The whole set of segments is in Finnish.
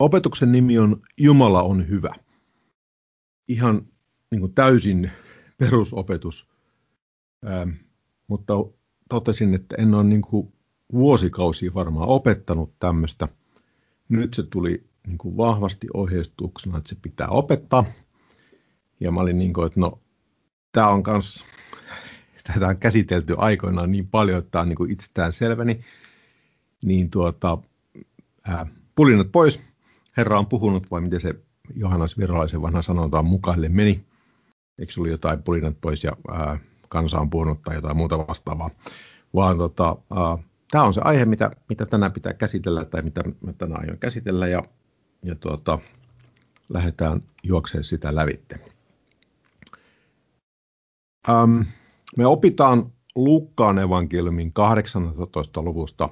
Opetuksen nimi on Jumala on hyvä. Ihan niin kuin täysin perusopetus, ähm, mutta totesin, että en ole niin kuin vuosikausia varmaan opettanut tämmöistä. Nyt se tuli niin kuin vahvasti ohjeistuksena, että se pitää opettaa. Ja mä olin niin kuin, että no, tämä on kans, tätä on käsitelty aikoinaan niin paljon, että tämä on niin kuin itsestään selväni. Niin, tuota, ää, pulinat pois, Herra on puhunut, vai miten se Johannes Virolaisen vanha sanontaan mukaille meni. Eikö ollut jotain pulinat pois ja ää, kansa on puhunut tai jotain muuta vastaavaa. Vaan tota, tämä on se aihe, mitä, mitä tänään pitää käsitellä tai mitä mä tänään aion käsitellä ja, ja tuota, lähdetään juokseen sitä lävitte. Ähm, me opitaan Lukkaan evankeliumin 18. luvusta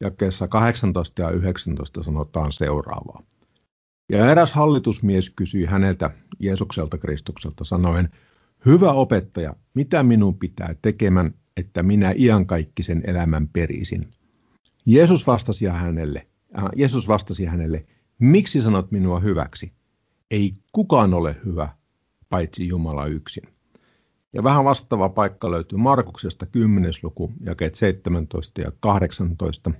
jakeessa 18 ja 19 sanotaan seuraavaa. Ja eräs hallitusmies kysyi häneltä, Jeesukselta Kristukselta, sanoen, Hyvä opettaja, mitä minun pitää tekemään, että minä iankaikkisen elämän perisin? Jeesus vastasi hänelle, äh, Jeesus vastasi hänelle, miksi sanot minua hyväksi? Ei kukaan ole hyvä, paitsi Jumala yksin. Ja vähän vastaava paikka löytyy Markuksesta 10. luku, jakeet 17 ja 18.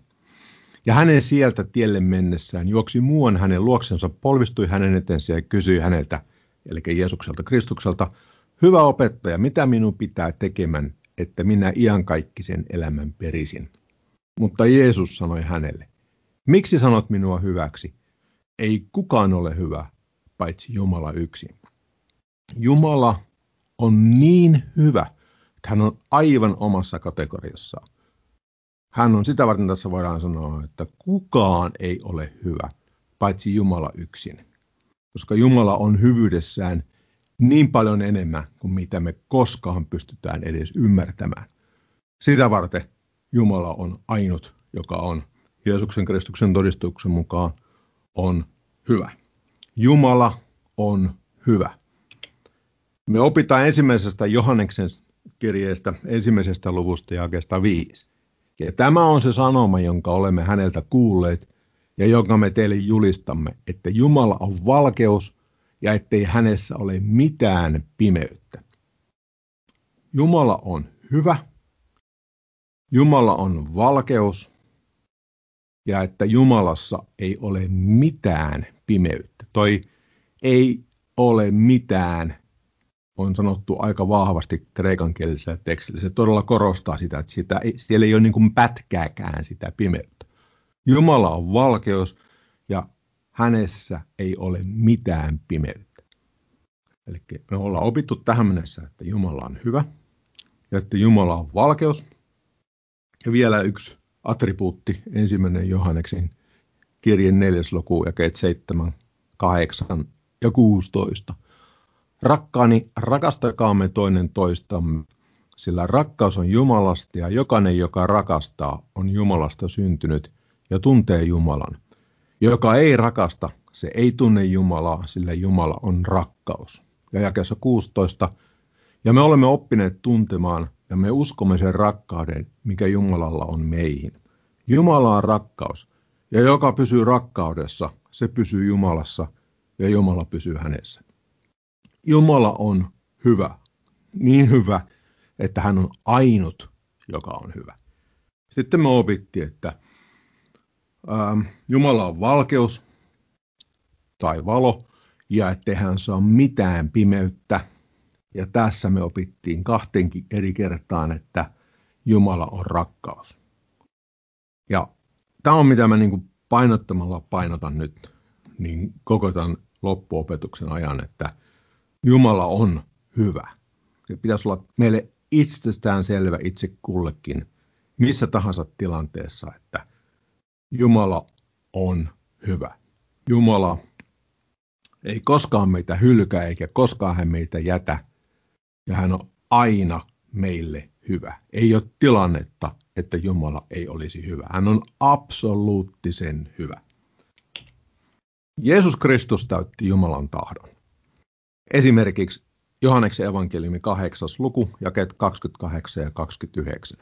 Ja hänen sieltä tielle mennessään juoksi muuan hänen luoksensa, polvistui hänen etensä ja kysyi häneltä, eli Jeesukselta Kristukselta, Hyvä opettaja, mitä minun pitää tekemään, että minä iankaikkisen elämän perisin? Mutta Jeesus sanoi hänelle, miksi sanot minua hyväksi? Ei kukaan ole hyvä, paitsi Jumala yksin. Jumala on niin hyvä, että hän on aivan omassa kategoriassaan. Hän on sitä varten tässä voidaan sanoa, että kukaan ei ole hyvä, paitsi Jumala yksin. Koska Jumala on hyvyydessään niin paljon enemmän kuin mitä me koskaan pystytään edes ymmärtämään. Sitä varten Jumala on ainut, joka on Jeesuksen Kristuksen todistuksen mukaan on hyvä. Jumala on hyvä. Me opitaan ensimmäisestä Johanneksen kirjeestä, ensimmäisestä luvusta jakeesta viisi. Ja tämä on se sanoma, jonka olemme häneltä kuulleet ja jonka me teille julistamme, että Jumala on valkeus ja ettei hänessä ole mitään pimeyttä. Jumala on hyvä, Jumala on valkeus ja että Jumalassa ei ole mitään pimeyttä. Toi ei ole mitään on sanottu aika vahvasti kreikan-kielisellä tekstillä. Se todella korostaa sitä, että sitä siellä ei ole niin kuin pätkääkään sitä pimeyttä. Jumala on valkeus ja hänessä ei ole mitään pimeyttä. Eli me ollaan opittu tähän mennessä, että Jumala on hyvä ja että Jumala on valkeus. Ja vielä yksi attribuutti, ensimmäinen Johanneksen kirjan neljäs luku, jakeet 7, 8 ja 16. Rakkaani, rakastakaamme toinen toistamme, sillä rakkaus on Jumalasta ja jokainen, joka rakastaa, on Jumalasta syntynyt ja tuntee Jumalan. Joka ei rakasta, se ei tunne Jumalaa, sillä Jumala on rakkaus. Ja jakeessa 16. Ja me olemme oppineet tuntemaan ja me uskomme sen rakkauden, mikä Jumalalla on meihin. Jumala on rakkaus, ja joka pysyy rakkaudessa, se pysyy Jumalassa, ja Jumala pysyy hänessä. Jumala on hyvä, niin hyvä, että hän on ainut, joka on hyvä. Sitten me opittiin, että ähm, Jumala on valkeus tai valo, ja ettei hän saa mitään pimeyttä. Ja tässä me opittiin kahteenkin eri kertaan, että Jumala on rakkaus. Ja tämä on mitä mä niin painottamalla painotan nyt niin koko tämän loppuopetuksen ajan, että Jumala on hyvä. Se pitäisi olla meille itsestään selvä itse kullekin, missä tahansa tilanteessa, että Jumala on hyvä. Jumala ei koskaan meitä hylkää eikä koskaan hän meitä jätä. Ja hän on aina meille hyvä. Ei ole tilannetta, että Jumala ei olisi hyvä. Hän on absoluuttisen hyvä. Jeesus Kristus täytti Jumalan tahdon. Esimerkiksi Johanneksen evankeliumi 8. luku, jakeet 28 ja 29.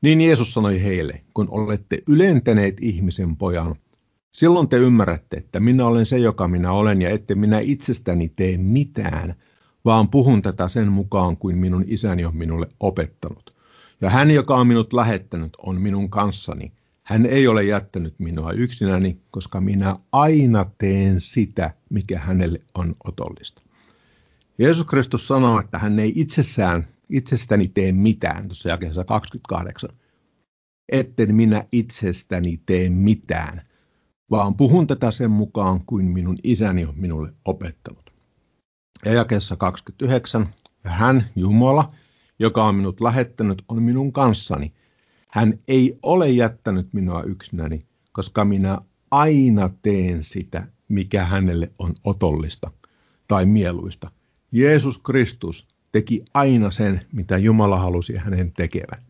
Niin Jeesus sanoi heille, kun olette ylentäneet ihmisen pojan, Silloin te ymmärrätte, että minä olen se, joka minä olen, ja ette minä itsestäni tee mitään, vaan puhun tätä sen mukaan kuin minun isäni on minulle opettanut. Ja hän, joka on minut lähettänyt, on minun kanssani. Hän ei ole jättänyt minua yksinäni, koska minä aina teen sitä, mikä hänelle on otollista. Jeesus Kristus sanoo, että hän ei itsessään, itsestäni tee mitään, tuossa jakeessa 28. Etten minä itsestäni tee mitään, vaan puhun tätä sen mukaan kuin minun isäni on minulle opettanut. Ja jakeessa 29. Ja hän, Jumala, joka on minut lähettänyt, on minun kanssani. Hän ei ole jättänyt minua yksinäni, koska minä aina teen sitä, mikä hänelle on otollista tai mieluista. Jeesus Kristus teki aina sen, mitä Jumala halusi hänen tekevän.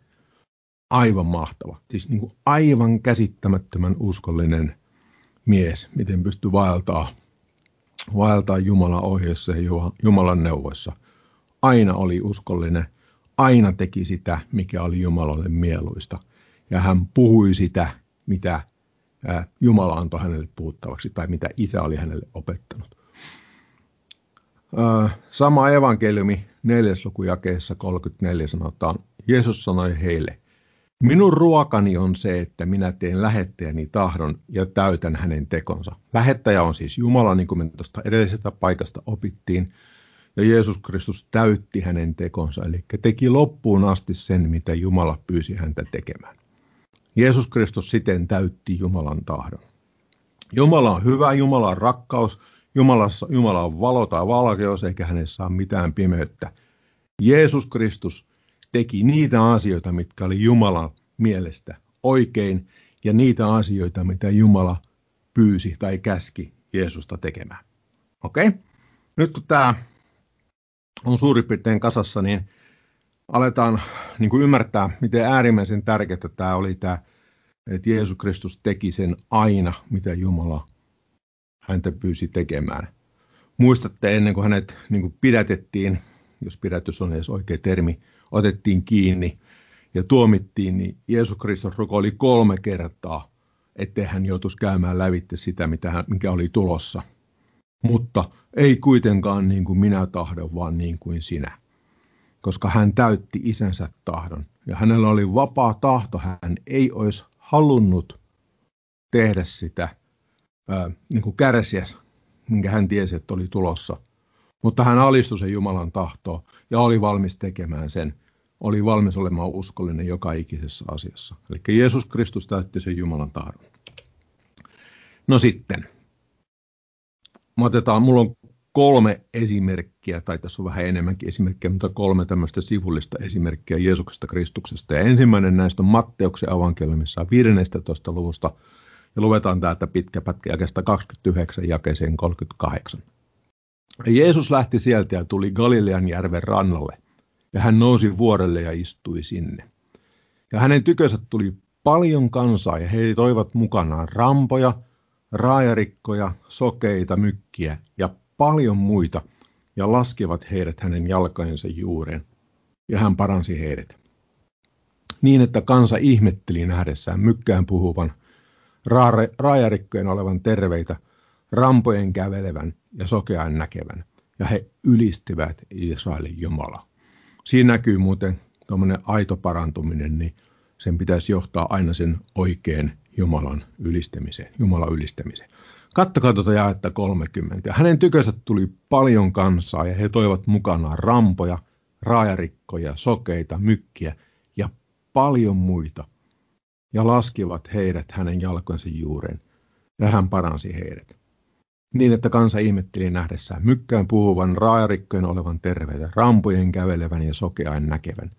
Aivan mahtava. Siis niin kuin aivan käsittämättömän uskollinen mies, miten pystyy vaeltaa, vaeltaa Jumalan ohjeessa ja Jumalan neuvoissa. Aina oli uskollinen, aina teki sitä, mikä oli Jumalalle mieluista. Ja hän puhui sitä, mitä Jumala antoi hänelle puhuttavaksi tai mitä isä oli hänelle opettanut. Sama evankeliumi neljäs luku jakeessa 34 sanotaan, Jeesus sanoi heille, minun ruokani on se, että minä teen lähettäjäni tahdon ja täytän hänen tekonsa. Lähettäjä on siis Jumala, niin kuin me tuosta edellisestä paikasta opittiin, ja Jeesus Kristus täytti hänen tekonsa, eli teki loppuun asti sen, mitä Jumala pyysi häntä tekemään. Jeesus Kristus siten täytti Jumalan tahdon. Jumala on hyvä, Jumala on rakkaus, Jumalassa, Jumala on valo tai valkeus, eikä hänessä ole mitään pimeyttä. Jeesus Kristus teki niitä asioita, mitkä oli Jumalan mielestä oikein, ja niitä asioita, mitä Jumala pyysi tai käski Jeesusta tekemään. Okei? Okay? Nyt kun tämä on suurin piirtein kasassa, niin aletaan niin kuin ymmärtää, miten äärimmäisen tärkeää tämä oli tämä, että Jeesus Kristus teki sen aina, mitä Jumala häntä pyysi tekemään. Muistatte ennen kuin hänet niin kuin pidätettiin, jos pidätys on edes oikea termi, otettiin kiinni ja tuomittiin, niin Jeesus Kristus rukoili kolme kertaa, ettei hän joutuisi käymään lävitte sitä, mitä hän, mikä oli tulossa. Mutta ei kuitenkaan niin kuin minä tahdon, vaan niin kuin sinä. Koska hän täytti isänsä tahdon ja hänellä oli vapaa tahto, hän ei olisi halunnut tehdä sitä ää, niin kuin kärsiä, minkä hän tiesi, että oli tulossa. Mutta hän alistui sen Jumalan tahtoon ja oli valmis tekemään sen. Oli valmis olemaan uskollinen joka ikisessä asiassa. Eli Jeesus Kristus täytti sen Jumalan tahdon. No sitten. Mä otetaan, mulla on kolme esimerkkiä, tai tässä on vähän enemmänkin esimerkkejä, mutta kolme tämmöistä sivullista esimerkkiä Jeesuksesta Kristuksesta. Ja ensimmäinen näistä on Matteuksen avankeliumissa 15. luvusta ja luetaan täältä pitkä pätkä jakeesta 29 jakeeseen 38. Jeesus lähti sieltä ja tuli Galilean järven rannalle, ja hän nousi vuorelle ja istui sinne. Ja hänen tykönsä tuli paljon kansaa, ja he toivat mukanaan rampoja, raajarikkoja, sokeita, mykkiä ja paljon muita, ja laskevat heidät hänen jalkojensa juureen, ja hän paransi heidät. Niin, että kansa ihmetteli nähdessään mykkään puhuvan, raajarikkojen olevan terveitä, rampojen kävelevän ja sokean näkevän, ja he ylistivät Israelin Jumala. Siinä näkyy muuten tuommoinen aito parantuminen, niin sen pitäisi johtaa aina sen oikein Jumalan ylistämiseen, Jumalan ylistämiseen. Kattokaa tuota jaetta 30. Ja hänen tykönsä tuli paljon kansaa ja he toivat mukanaan rampoja, raajarikkoja, sokeita, mykkiä ja paljon muita – ja laskivat heidät hänen jalkojensa juureen, ja hän paransi heidät. Niin, että kansa ihmetteli nähdessään mykkään puhuvan, raajarikkojen olevan terveitä, rampojen kävelevän ja sokeain näkevän,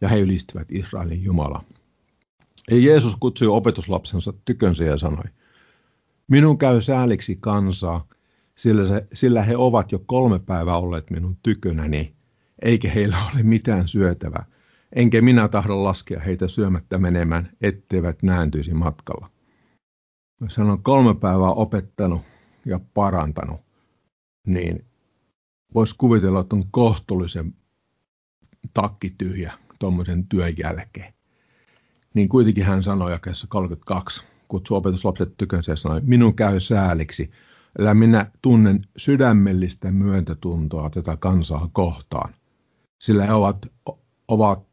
ja he ylistivät Israelin Jumala. Ja Jeesus kutsui opetuslapsensa tykönsä ja sanoi, minun käy sääliksi kansaa, sillä, se, sillä he ovat jo kolme päivää olleet minun tykönäni, eikä heillä ole mitään syötävää enkä minä tahdo laskea heitä syömättä menemään, etteivät nääntyisi matkalla. Jos on kolme päivää opettanut ja parantanut, niin voisi kuvitella, että on kohtuullisen takki tyhjä tuommoisen työn jälkeen. Niin kuitenkin hän sanoi jakessa 32, kutsui opetuslapset tykönsä ja sanoi, minun käy sääliksi, Eli minä tunnen sydämellistä myöntätuntoa tätä kansaa kohtaan, sillä he ovat, ovat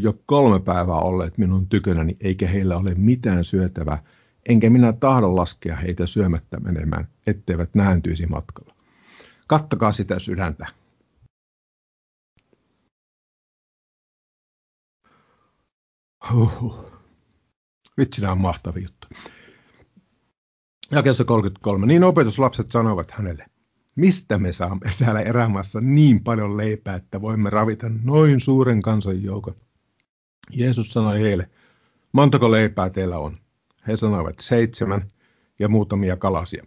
jo kolme päivää olleet minun tykönäni, eikä heillä ole mitään syötävää, enkä minä tahdon laskea heitä syömättä menemään, etteivät nääntyisi matkalla. Kattakaa sitä sydäntä. Huhhuh. Vitsi, nämä on mahtavia juttu. Jakeessa 33. Niin opetuslapset sanoivat hänelle, mistä me saamme täällä erämaassa niin paljon leipää, että voimme ravita noin suuren kansan joukon. Jeesus sanoi heille, montako leipää teillä on? He sanoivat seitsemän ja muutamia kalasia.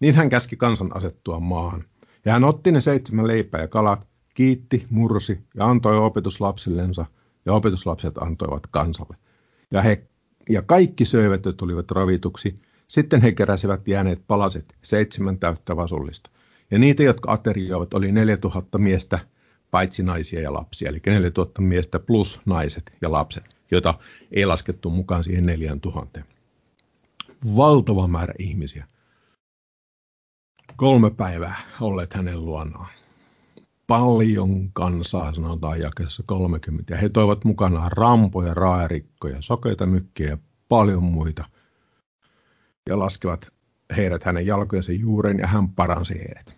Niin hän käski kansan asettua maahan. Ja hän otti ne seitsemän leipää ja kalat, kiitti, mursi ja antoi opetuslapsillensa, ja opetuslapset antoivat kansalle. Ja, he, ja kaikki söivät ja tulivat ravituksi. Sitten he keräsivät jääneet palaset seitsemän täyttä vasullista. Ja niitä, jotka aterioivat, oli 4000 miestä, paitsi naisia ja lapsia, eli 4000 miestä plus naiset ja lapset, joita ei laskettu mukaan siihen 4000. Valtava määrä ihmisiä. Kolme päivää olleet hänen luonaan. Paljon kansaa, sanotaan jakessa 30. Ja he toivat mukanaan rampoja, raaerikkoja, sokeita mykkiä ja paljon muita. Ja laskevat heidät hänen jalkojensa juureen ja hän paransi heidät.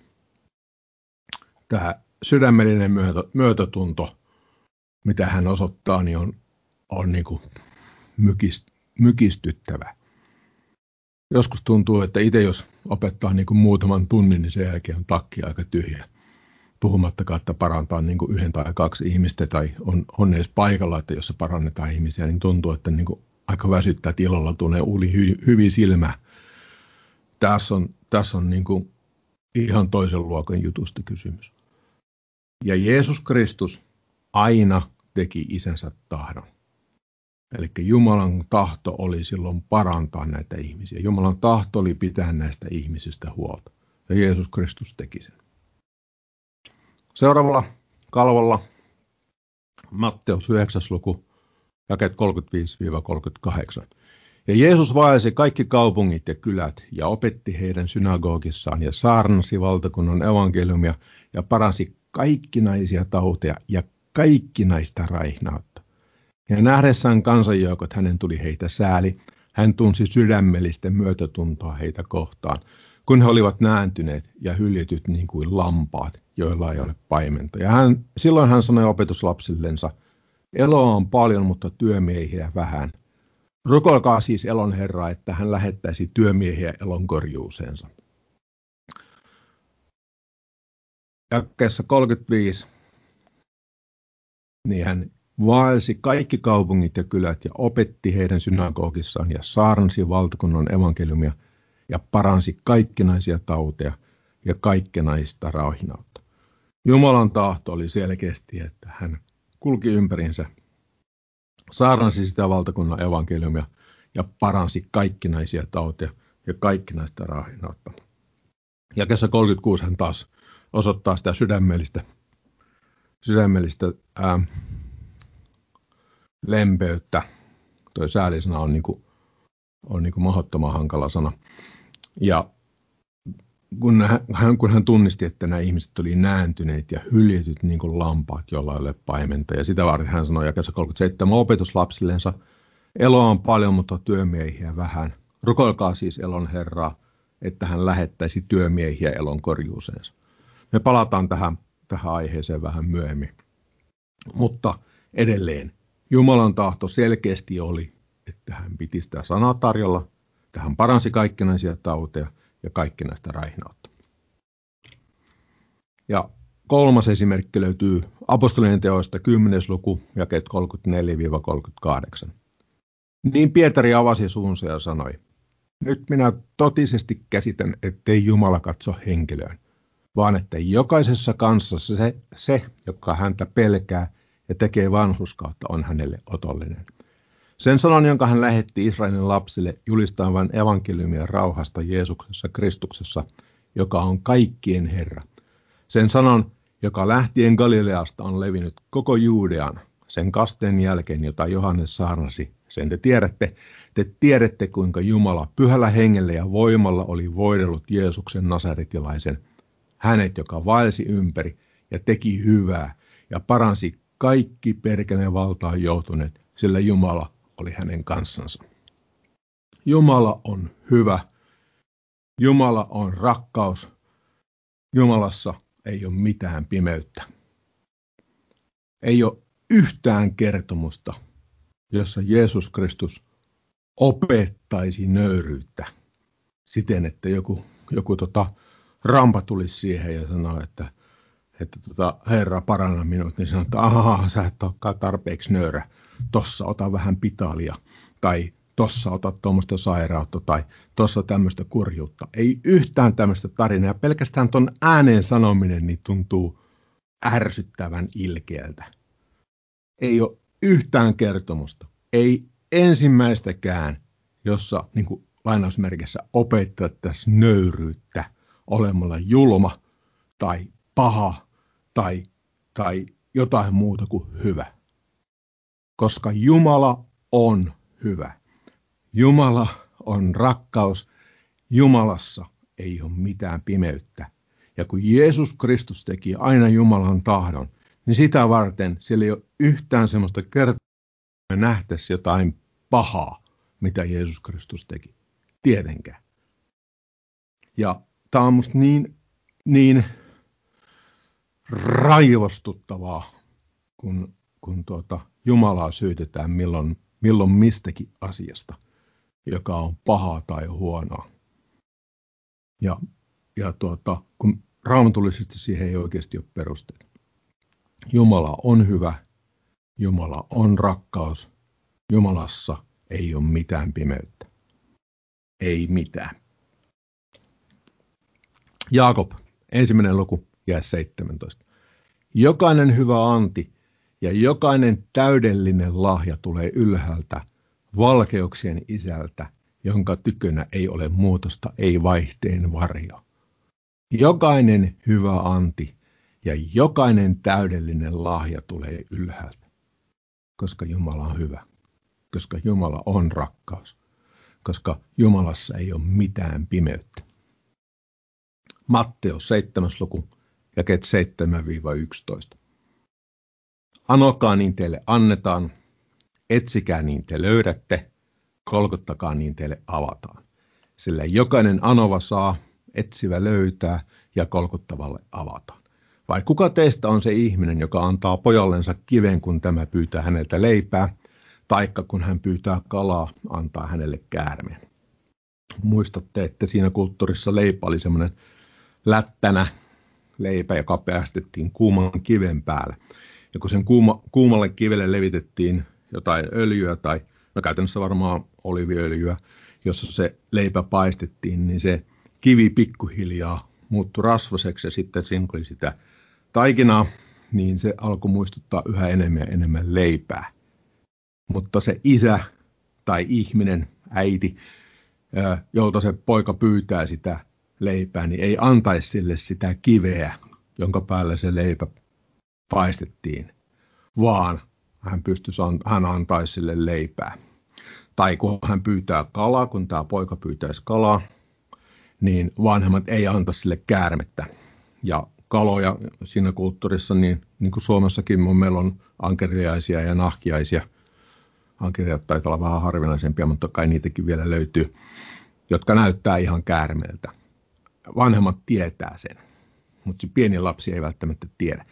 Tämä sydämellinen myötä, myötätunto, mitä hän osoittaa, niin on, on niin kuin mykist, mykistyttävä. Joskus tuntuu, että itse jos opettaa niin kuin muutaman tunnin, niin sen jälkeen on takki aika tyhjä. Puhumattakaan, että parantaa niin kuin yhden tai kaksi ihmistä tai on, on edes paikalla, että jos parannetaan ihmisiä, niin tuntuu, että niin kuin aika väsyttää, että ilolla tunnee uli hy, hyvin silmä. Tässä on, tässä on niin kuin ihan toisen luokan jutusta kysymys. Ja Jeesus Kristus aina teki isänsä tahdon. Eli Jumalan tahto oli silloin parantaa näitä ihmisiä. Jumalan tahto oli pitää näistä ihmisistä huolta. Ja Jeesus Kristus teki sen. Seuraavalla kalvolla Matteus 9. luku, jakeet 35-38. Ja Jeesus vaelsi kaikki kaupungit ja kylät ja opetti heidän synagogissaan ja saarnasi valtakunnan evankeliumia ja paransi kaikkinaisia tauteja ja kaikkinaista raihnautta. Ja nähdessään kansanjoukot hänen tuli heitä sääli. Hän tunsi sydämellistä myötätuntoa heitä kohtaan, kun he olivat nääntyneet ja hyljetyt niin kuin lampaat, joilla ei ole paimenta. Ja hän, silloin hän sanoi opetuslapsillensa, eloa on paljon, mutta työmiehiä vähän. Rukolkaa siis elon Herraa, että hän lähettäisi työmiehiä elon korjuuseensa. Jakkeessa 35 niin hän vaelsi kaikki kaupungit ja kylät ja opetti heidän synagogissaan ja saarnasi valtakunnan evankeliumia ja paransi kaikkinaisia tauteja ja kaikkenaista rauhinautta. Jumalan tahto oli selkeästi, että hän kulki ympärinsä, saarnasi sitä valtakunnan evankeliumia ja paransi kaikkinaisia tauteja ja kaikkinaista rauhinautta. Ja kesä 36 hän taas osoittaa sitä sydämellistä, sydämellistä ää, lempeyttä. Tuo säälisana on, niin kuin, on niin kuin mahdottoman hankala sana. Ja kun hän, kun hän tunnisti, että nämä ihmiset oli nääntyneet ja hyljetyt niin kuin lampaat, joilla ei ole paimenta. Ja sitä varten hän sanoi jakessa 37 opetuslapsillensa, eloa on paljon, mutta työmiehiä vähän. Rukoilkaa siis elon Herraa, että hän lähettäisi työmiehiä elon korjuuseensa. Me palataan tähän, tähän aiheeseen vähän myöhemmin. Mutta edelleen Jumalan tahto selkeästi oli, että hän piti sitä sanaa tarjolla, että hän paransi kaikkinaisia tauteja ja kaikkinaista raihnautta. Ja kolmas esimerkki löytyy apostolien teoista 10. luku, jakeet 34-38. Niin Pietari avasi suunsa ja sanoi, nyt minä totisesti käsitän, ettei Jumala katso henkilöön, vaan että jokaisessa kansassa se, se, joka häntä pelkää ja tekee vanhuskautta, on hänelle otollinen. Sen sanon, jonka hän lähetti Israelin lapsille julistavan evankeliumia rauhasta Jeesuksessa Kristuksessa, joka on kaikkien Herra. Sen sanon, joka lähtien Galileasta on levinnyt koko Juudean, sen kasteen jälkeen, jota Johannes saarnasi Sen te tiedätte. Te tiedätte, kuinka Jumala pyhällä hengellä ja voimalla oli voidellut Jeesuksen nasaretilaisen, hänet, joka vaelsi ympäri ja teki hyvää ja paransi kaikki perkeleen valtaan joutuneet, sillä Jumala oli hänen kanssansa. Jumala on hyvä. Jumala on rakkaus. Jumalassa ei ole mitään pimeyttä. Ei ole yhtään kertomusta, jossa Jeesus Kristus opettaisi nöyryyttä siten, että joku, joku tota, rampa tulisi siihen ja sanoo, että, että tota, Herra paranna minut, niin sanoo, että ahaa, sä et olekaan tarpeeksi nöyrä, tossa ota vähän pitalia, tai tossa ota tuommoista sairautta, tai tossa tämmöistä kurjuutta. Ei yhtään tämmöistä tarinaa, pelkästään ton ääneen sanominen niin tuntuu ärsyttävän ilkeältä. Ei ole yhtään kertomusta, ei ensimmäistäkään, jossa niin kuin lainausmerkissä opetettaisiin nöyryyttä olemalla julma tai paha tai, tai jotain muuta kuin hyvä. Koska Jumala on hyvä. Jumala on rakkaus. Jumalassa ei ole mitään pimeyttä. Ja kun Jeesus Kristus teki aina Jumalan tahdon, niin sitä varten siellä ei ole yhtään sellaista kertaa, me nähtäisiin jotain pahaa, mitä Jeesus Kristus teki. Tietenkään. Ja tämä on musta niin, niin raivostuttavaa, kun, kun tuota, Jumalaa syytetään milloin, milloin mistäkin asiasta, joka on pahaa tai huonoa. Ja, ja tuota, kun raamatullisesti siihen ei oikeasti ole perusteita. Jumala on hyvä, Jumala on rakkaus, Jumalassa ei ole mitään pimeyttä. Ei mitään. Jaakob, ensimmäinen luku, jää 17. Jokainen hyvä anti ja jokainen täydellinen lahja tulee ylhäältä, valkeuksien isältä, jonka tykönä ei ole muutosta, ei vaihteen varjo. Jokainen hyvä anti ja jokainen täydellinen lahja tulee ylhäältä, koska Jumala on hyvä koska Jumala on rakkaus, koska Jumalassa ei ole mitään pimeyttä. Matteus 7. luku, jakeet 7-11. Anokaa niin teille annetaan, etsikää niin te löydätte, kolkuttakaa niin teille avataan. Sillä jokainen anova saa, etsivä löytää ja kolkuttavalle avataan. Vai kuka teistä on se ihminen, joka antaa pojallensa kiven, kun tämä pyytää häneltä leipää, taikka kun hän pyytää kalaa, antaa hänelle käärmeen. Muistatte, että siinä kulttuurissa leipä oli semmoinen lättänä leipä, joka päästettiin kuuman kiven päälle. Ja kun sen kuuma, kuumalle kivelle levitettiin jotain öljyä tai no käytännössä varmaan oliviöljyä, jossa se leipä paistettiin, niin se kivi pikkuhiljaa muuttui rasvaseksi ja sitten siinä oli sitä taikinaa, niin se alkoi muistuttaa yhä enemmän ja enemmän leipää mutta se isä tai ihminen, äiti, jolta se poika pyytää sitä leipää, niin ei antaisi sille sitä kiveä, jonka päällä se leipä paistettiin, vaan hän, pystyisi, hän antaisi sille leipää. Tai kun hän pyytää kalaa, kun tämä poika pyytäisi kalaa, niin vanhemmat ei anta sille käärmettä. Ja kaloja siinä kulttuurissa, niin, niin kuin Suomessakin meillä on ankeriaisia ja nahkiaisia – hankkeet taitaa olla vähän harvinaisempia, mutta kai niitäkin vielä löytyy, jotka näyttää ihan käärmeeltä. Vanhemmat tietää sen, mutta se pieni lapsi ei välttämättä tiedä.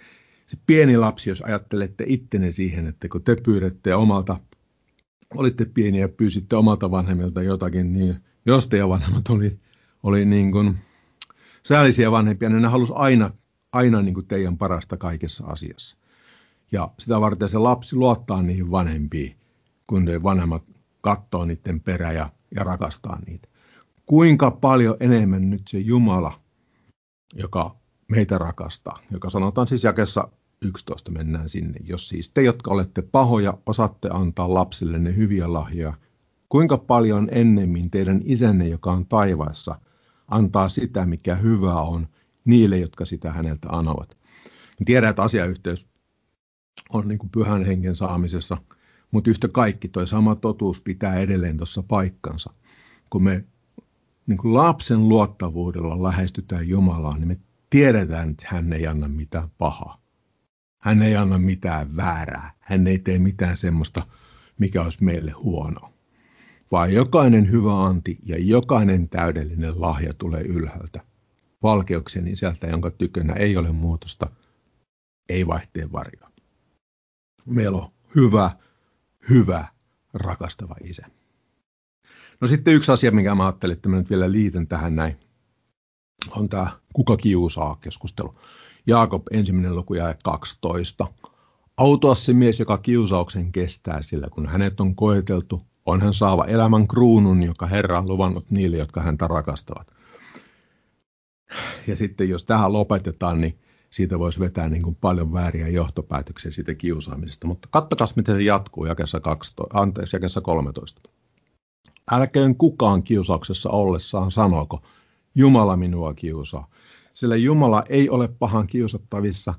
Se pieni lapsi, jos ajattelette ittenne siihen, että kun te pyydätte omalta, olitte pieniä ja pyysitte omalta vanhemmilta jotakin, niin jos teidän vanhemmat oli, oli niin kuin säällisiä vanhempia, niin ne halusi aina, aina niin kuin teidän parasta kaikessa asiassa. Ja sitä varten se lapsi luottaa niihin vanhempiin kun ne vanhemmat katsoo niiden perä ja, ja rakastaa niitä. Kuinka paljon enemmän nyt se Jumala, joka meitä rakastaa, joka sanotaan siis jakessa 11 mennään sinne. Jos siis te, jotka olette pahoja, osatte antaa lapsillenne hyviä lahjoja, kuinka paljon ennemmin teidän isänne, joka on taivaassa, antaa sitä, mikä hyvä on niille, jotka sitä häneltä anovat. Tiedän, että asiayhteys on niin kuin pyhän hengen saamisessa – Mutta yhtä kaikki toi sama totuus pitää edelleen tuossa paikkansa. Kun me niin kuin lapsen luottavuudella lähestytään Jumalaa, niin me tiedetään, että hän ei anna mitään pahaa. Hän ei anna mitään väärää. Hän ei tee mitään semmoista, mikä olisi meille huono. Vaan jokainen hyvä anti ja jokainen täydellinen lahja tulee ylhäältä. Valkeuksien isältä, jonka tykönä ei ole muutosta, ei vaihteen varjoa. Meillä on hyvä, hyvä, rakastava isä. No sitten yksi asia, minkä mä ajattelin, että mä nyt vielä liitän tähän näin, on tämä kuka kiusaa keskustelu. Jaakob ensimmäinen luku ja 12. Autoa se mies, joka kiusauksen kestää, sillä kun hänet on koeteltu, on hän saava elämän kruunun, joka Herra on luvannut niille, jotka häntä rakastavat. Ja sitten jos tähän lopetetaan, niin siitä voisi vetää niin kuin paljon vääriä johtopäätöksiä siitä kiusaamisesta. Mutta katsotaan, miten se jatkuu jakessa, 12, anteeksi, jakessa 13. Älköön kukaan kiusauksessa ollessaan sanoko, Jumala minua kiusaa. Sillä Jumala ei ole pahan kiusattavissa,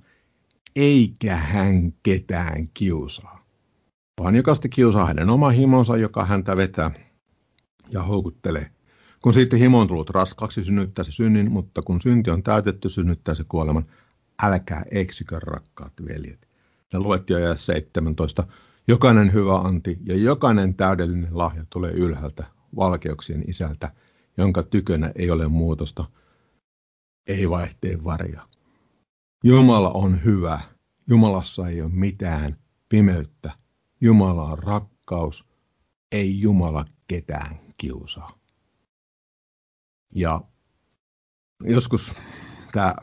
eikä hän ketään kiusaa. Vaan jokaista kiusaa hänen oma himonsa, joka häntä vetää ja houkuttelee. Kun sitten himo on tullut raskaaksi, synnyttää se synnin, mutta kun synti on täytetty, synnyttää se kuoleman. Älkää eksykö, rakkaat veljet. Ja luettiin jo 17. Jokainen hyvä anti ja jokainen täydellinen lahja tulee ylhäältä, valkeuksien isältä, jonka tykönä ei ole muutosta, ei vaihteen varja. Jumala on hyvä. Jumalassa ei ole mitään pimeyttä. Jumala on rakkaus. Ei Jumala ketään kiusaa. Ja joskus tämä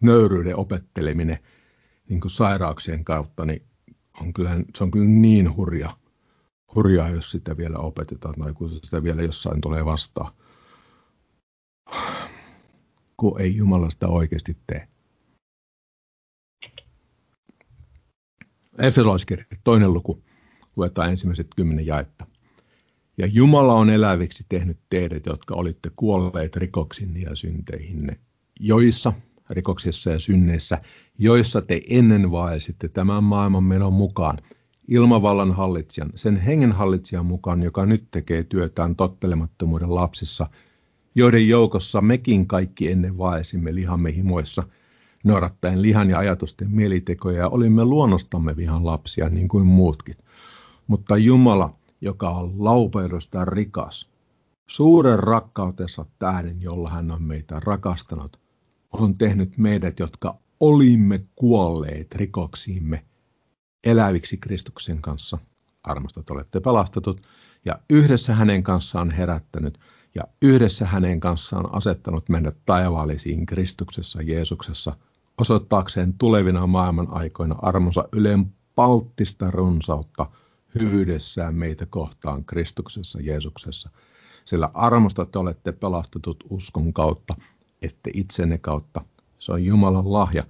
nöyryyden opetteleminen niin kuin sairauksien kautta, niin on kyllä, se on kyllä niin hurja, hurjaa, jos sitä vielä opetetaan tai kun sitä vielä jossain tulee vastaan, kun ei Jumala sitä oikeasti tee. Efesolaiskirja, toinen luku, luetaan ensimmäiset kymmenen jaetta. Ja Jumala on eläviksi tehnyt teidät, jotka olitte kuolleet rikoksinne ja synteihinne, joissa rikoksissa ja synneissä, joissa te ennen vaelsitte tämän maailman menon mukaan, ilmavallan hallitsijan, sen hengen hallitsijan mukaan, joka nyt tekee työtään tottelemattomuuden lapsissa, joiden joukossa mekin kaikki ennen vaesimme lihamme himoissa, noudattaen lihan ja ajatusten mielitekoja ja olimme luonnostamme vihan lapsia niin kuin muutkin. Mutta Jumala, joka on laupeudosta rikas, suuren rakkautensa tähden, jolla hän on meitä rakastanut, on tehnyt meidät, jotka olimme kuolleet rikoksiimme, eläviksi Kristuksen kanssa. Armastat olette pelastetut ja yhdessä hänen kanssaan herättänyt ja yhdessä hänen kanssaan asettanut meidät taivaallisiin Kristuksessa Jeesuksessa osoittaakseen tulevina maailman aikoina armonsa ylen palttista runsautta hyvyydessään meitä kohtaan Kristuksessa Jeesuksessa. Sillä armosta te olette pelastetut uskon kautta, ette itsenne kautta. Se on Jumalan lahja,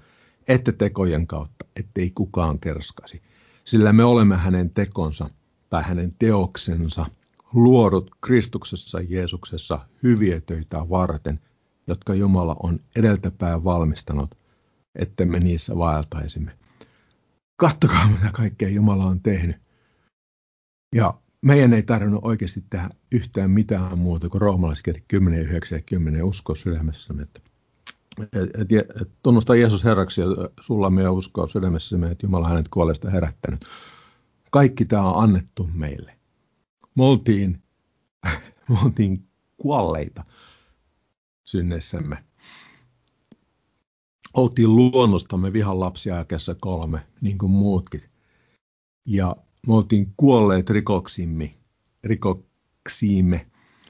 ette tekojen kautta, ettei kukaan kerskaisi. Sillä me olemme hänen tekonsa tai hänen teoksensa, luodut Kristuksessa Jeesuksessa hyviä töitä varten, jotka Jumala on edeltäpäin valmistanut, että me niissä vaeltaisimme. Kattokaa, mitä kaikkea Jumala on tehnyt. Ja meidän ei tarvinnut oikeasti tehdä yhtään mitään muuta kuin roomalaiskirja 10, 9 ja 10 uskoa sydämessämme, että et, et, et tunnusta Jeesus Herraksi ja sulla me uskoa sydämessämme, että Jumala hänet kuolleesta herättänyt. Kaikki tämä on annettu meille. Me oltiin, me oltiin kuolleita synneissämme. Oltiin luonnostamme vihan lapsia jakessa kolme, niin kuin muutkin. Ja me oltiin kuolleet rikoksimme, rikoksiimme,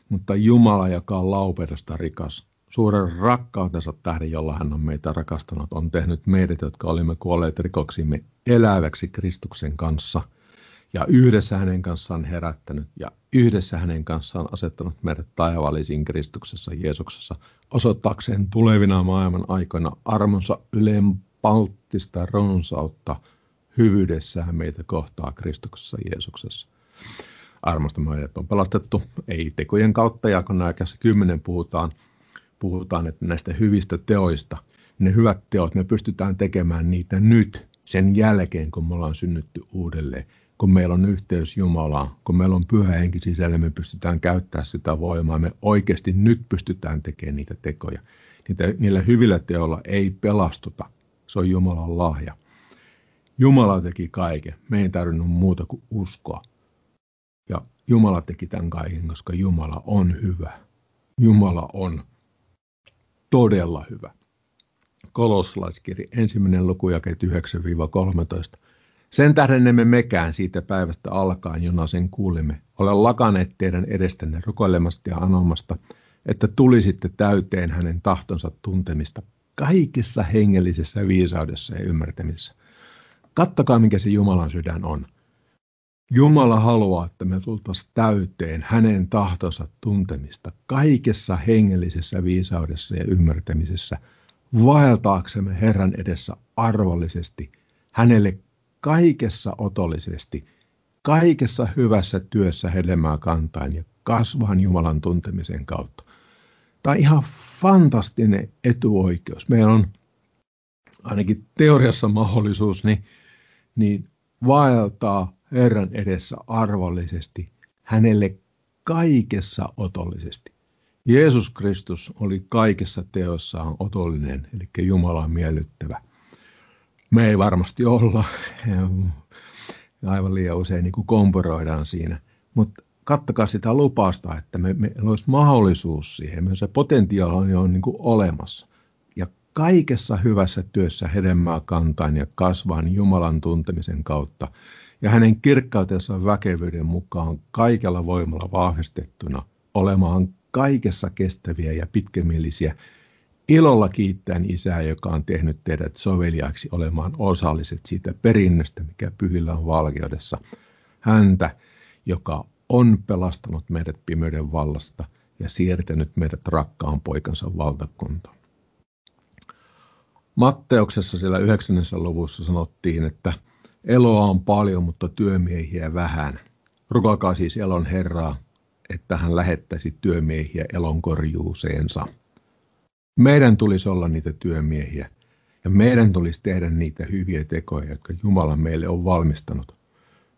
mutta Jumala, joka on laupeudesta rikas, suuren rakkautensa tähden, jolla hän on meitä rakastanut, on tehnyt meidät, jotka olimme kuolleet rikoksimme, eläväksi Kristuksen kanssa. Ja yhdessä hänen kanssaan herättänyt ja yhdessä hänen kanssaan asettanut meidät taivaallisiin Kristuksessa Jeesuksessa osoittaakseen tulevina maailman aikoina armonsa ylenpalttista runsautta – hyvyydessään meitä kohtaa Kristuksessa Jeesuksessa. Armosta meidät on pelastettu, ei tekojen kautta, ja kun näikässä kymmenen puhutaan, puhutaan että näistä hyvistä teoista, ne hyvät teot, me pystytään tekemään niitä nyt, sen jälkeen, kun me ollaan synnytty uudelleen, kun meillä on yhteys Jumalaan, kun meillä on pyhä henki sisällä, me pystytään käyttämään sitä voimaa. Me oikeasti nyt pystytään tekemään niitä tekoja. Niitä, niillä hyvillä teolla ei pelastuta. Se on Jumalan lahja. Jumala teki kaiken. Me ei tarvinnut muuta kuin uskoa. Ja Jumala teki tämän kaiken, koska Jumala on hyvä. Jumala on todella hyvä. Kolossalaiskirja, ensimmäinen luku, jakeet 9-13. Sen tähden emme mekään siitä päivästä alkaen, jona sen kuulimme, ole lakaneet teidän edestänne rukoilemasta ja anomasta, että tulisitte täyteen hänen tahtonsa tuntemista kaikissa hengellisessä viisaudessa ja ymmärtämisessä. Kattokaa, mikä se Jumalan sydän on. Jumala haluaa, että me tultaisiin täyteen hänen tahtonsa tuntemista kaikessa hengellisessä viisaudessa ja ymmärtämisessä, vaeltaaksemme Herran edessä arvollisesti, hänelle kaikessa otollisesti, kaikessa hyvässä työssä hedelmää kantain ja kasvahan Jumalan tuntemisen kautta. Tämä on ihan fantastinen etuoikeus. Meillä on ainakin teoriassa mahdollisuus niin, niin vaeltaa Herran edessä arvollisesti, hänelle kaikessa otollisesti. Jeesus Kristus oli kaikessa teossaan otollinen, eli Jumalan miellyttävä. Me ei varmasti olla, aivan liian usein niin komporoidaan siinä, mutta kattokaa sitä lupausta, että me, olisi mahdollisuus siihen, se potentiaali on niin kuin olemassa. Kaikessa hyvässä työssä hedelmää kantain ja kasvaan Jumalan tuntemisen kautta ja hänen kirkkautensa väkevyyden mukaan kaikella voimalla vahvistettuna olemaan kaikessa kestäviä ja pitkämielisiä, ilolla kiittäen Isää, joka on tehnyt teidät soveliaiksi olemaan osalliset siitä perinnöstä, mikä pyhillä on valkeudessa. Häntä, joka on pelastanut meidät pimeyden vallasta ja siirtänyt meidät rakkaan poikansa valtakuntaan. Matteuksessa siellä 9. luvussa sanottiin, että eloa on paljon, mutta työmiehiä vähän. Rukoilkaa siis elon Herraa, että hän lähettäisi työmiehiä elonkorjuuseensa. Meidän tulisi olla niitä työmiehiä ja meidän tulisi tehdä niitä hyviä tekoja, jotka Jumala meille on valmistanut.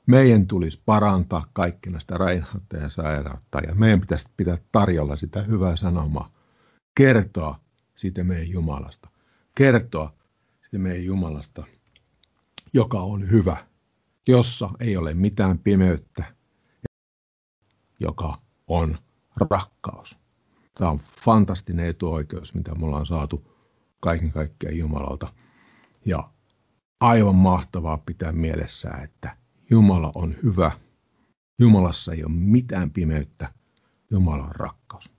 Meidän tulisi parantaa näistä rainhautta ja sairautta ja meidän pitäisi pitää tarjolla sitä hyvää sanomaa. Kertoa siitä meidän Jumalasta. Kertoa siitä meidän Jumalasta, joka on hyvä, jossa ei ole mitään pimeyttä, joka on rakkaus. Tämä on fantastinen etuoikeus, mitä me ollaan saatu kaiken kaikkiaan Jumalalta. Ja aivan mahtavaa pitää mielessä, että Jumala on hyvä. Jumalassa ei ole mitään pimeyttä. Jumala on rakkaus.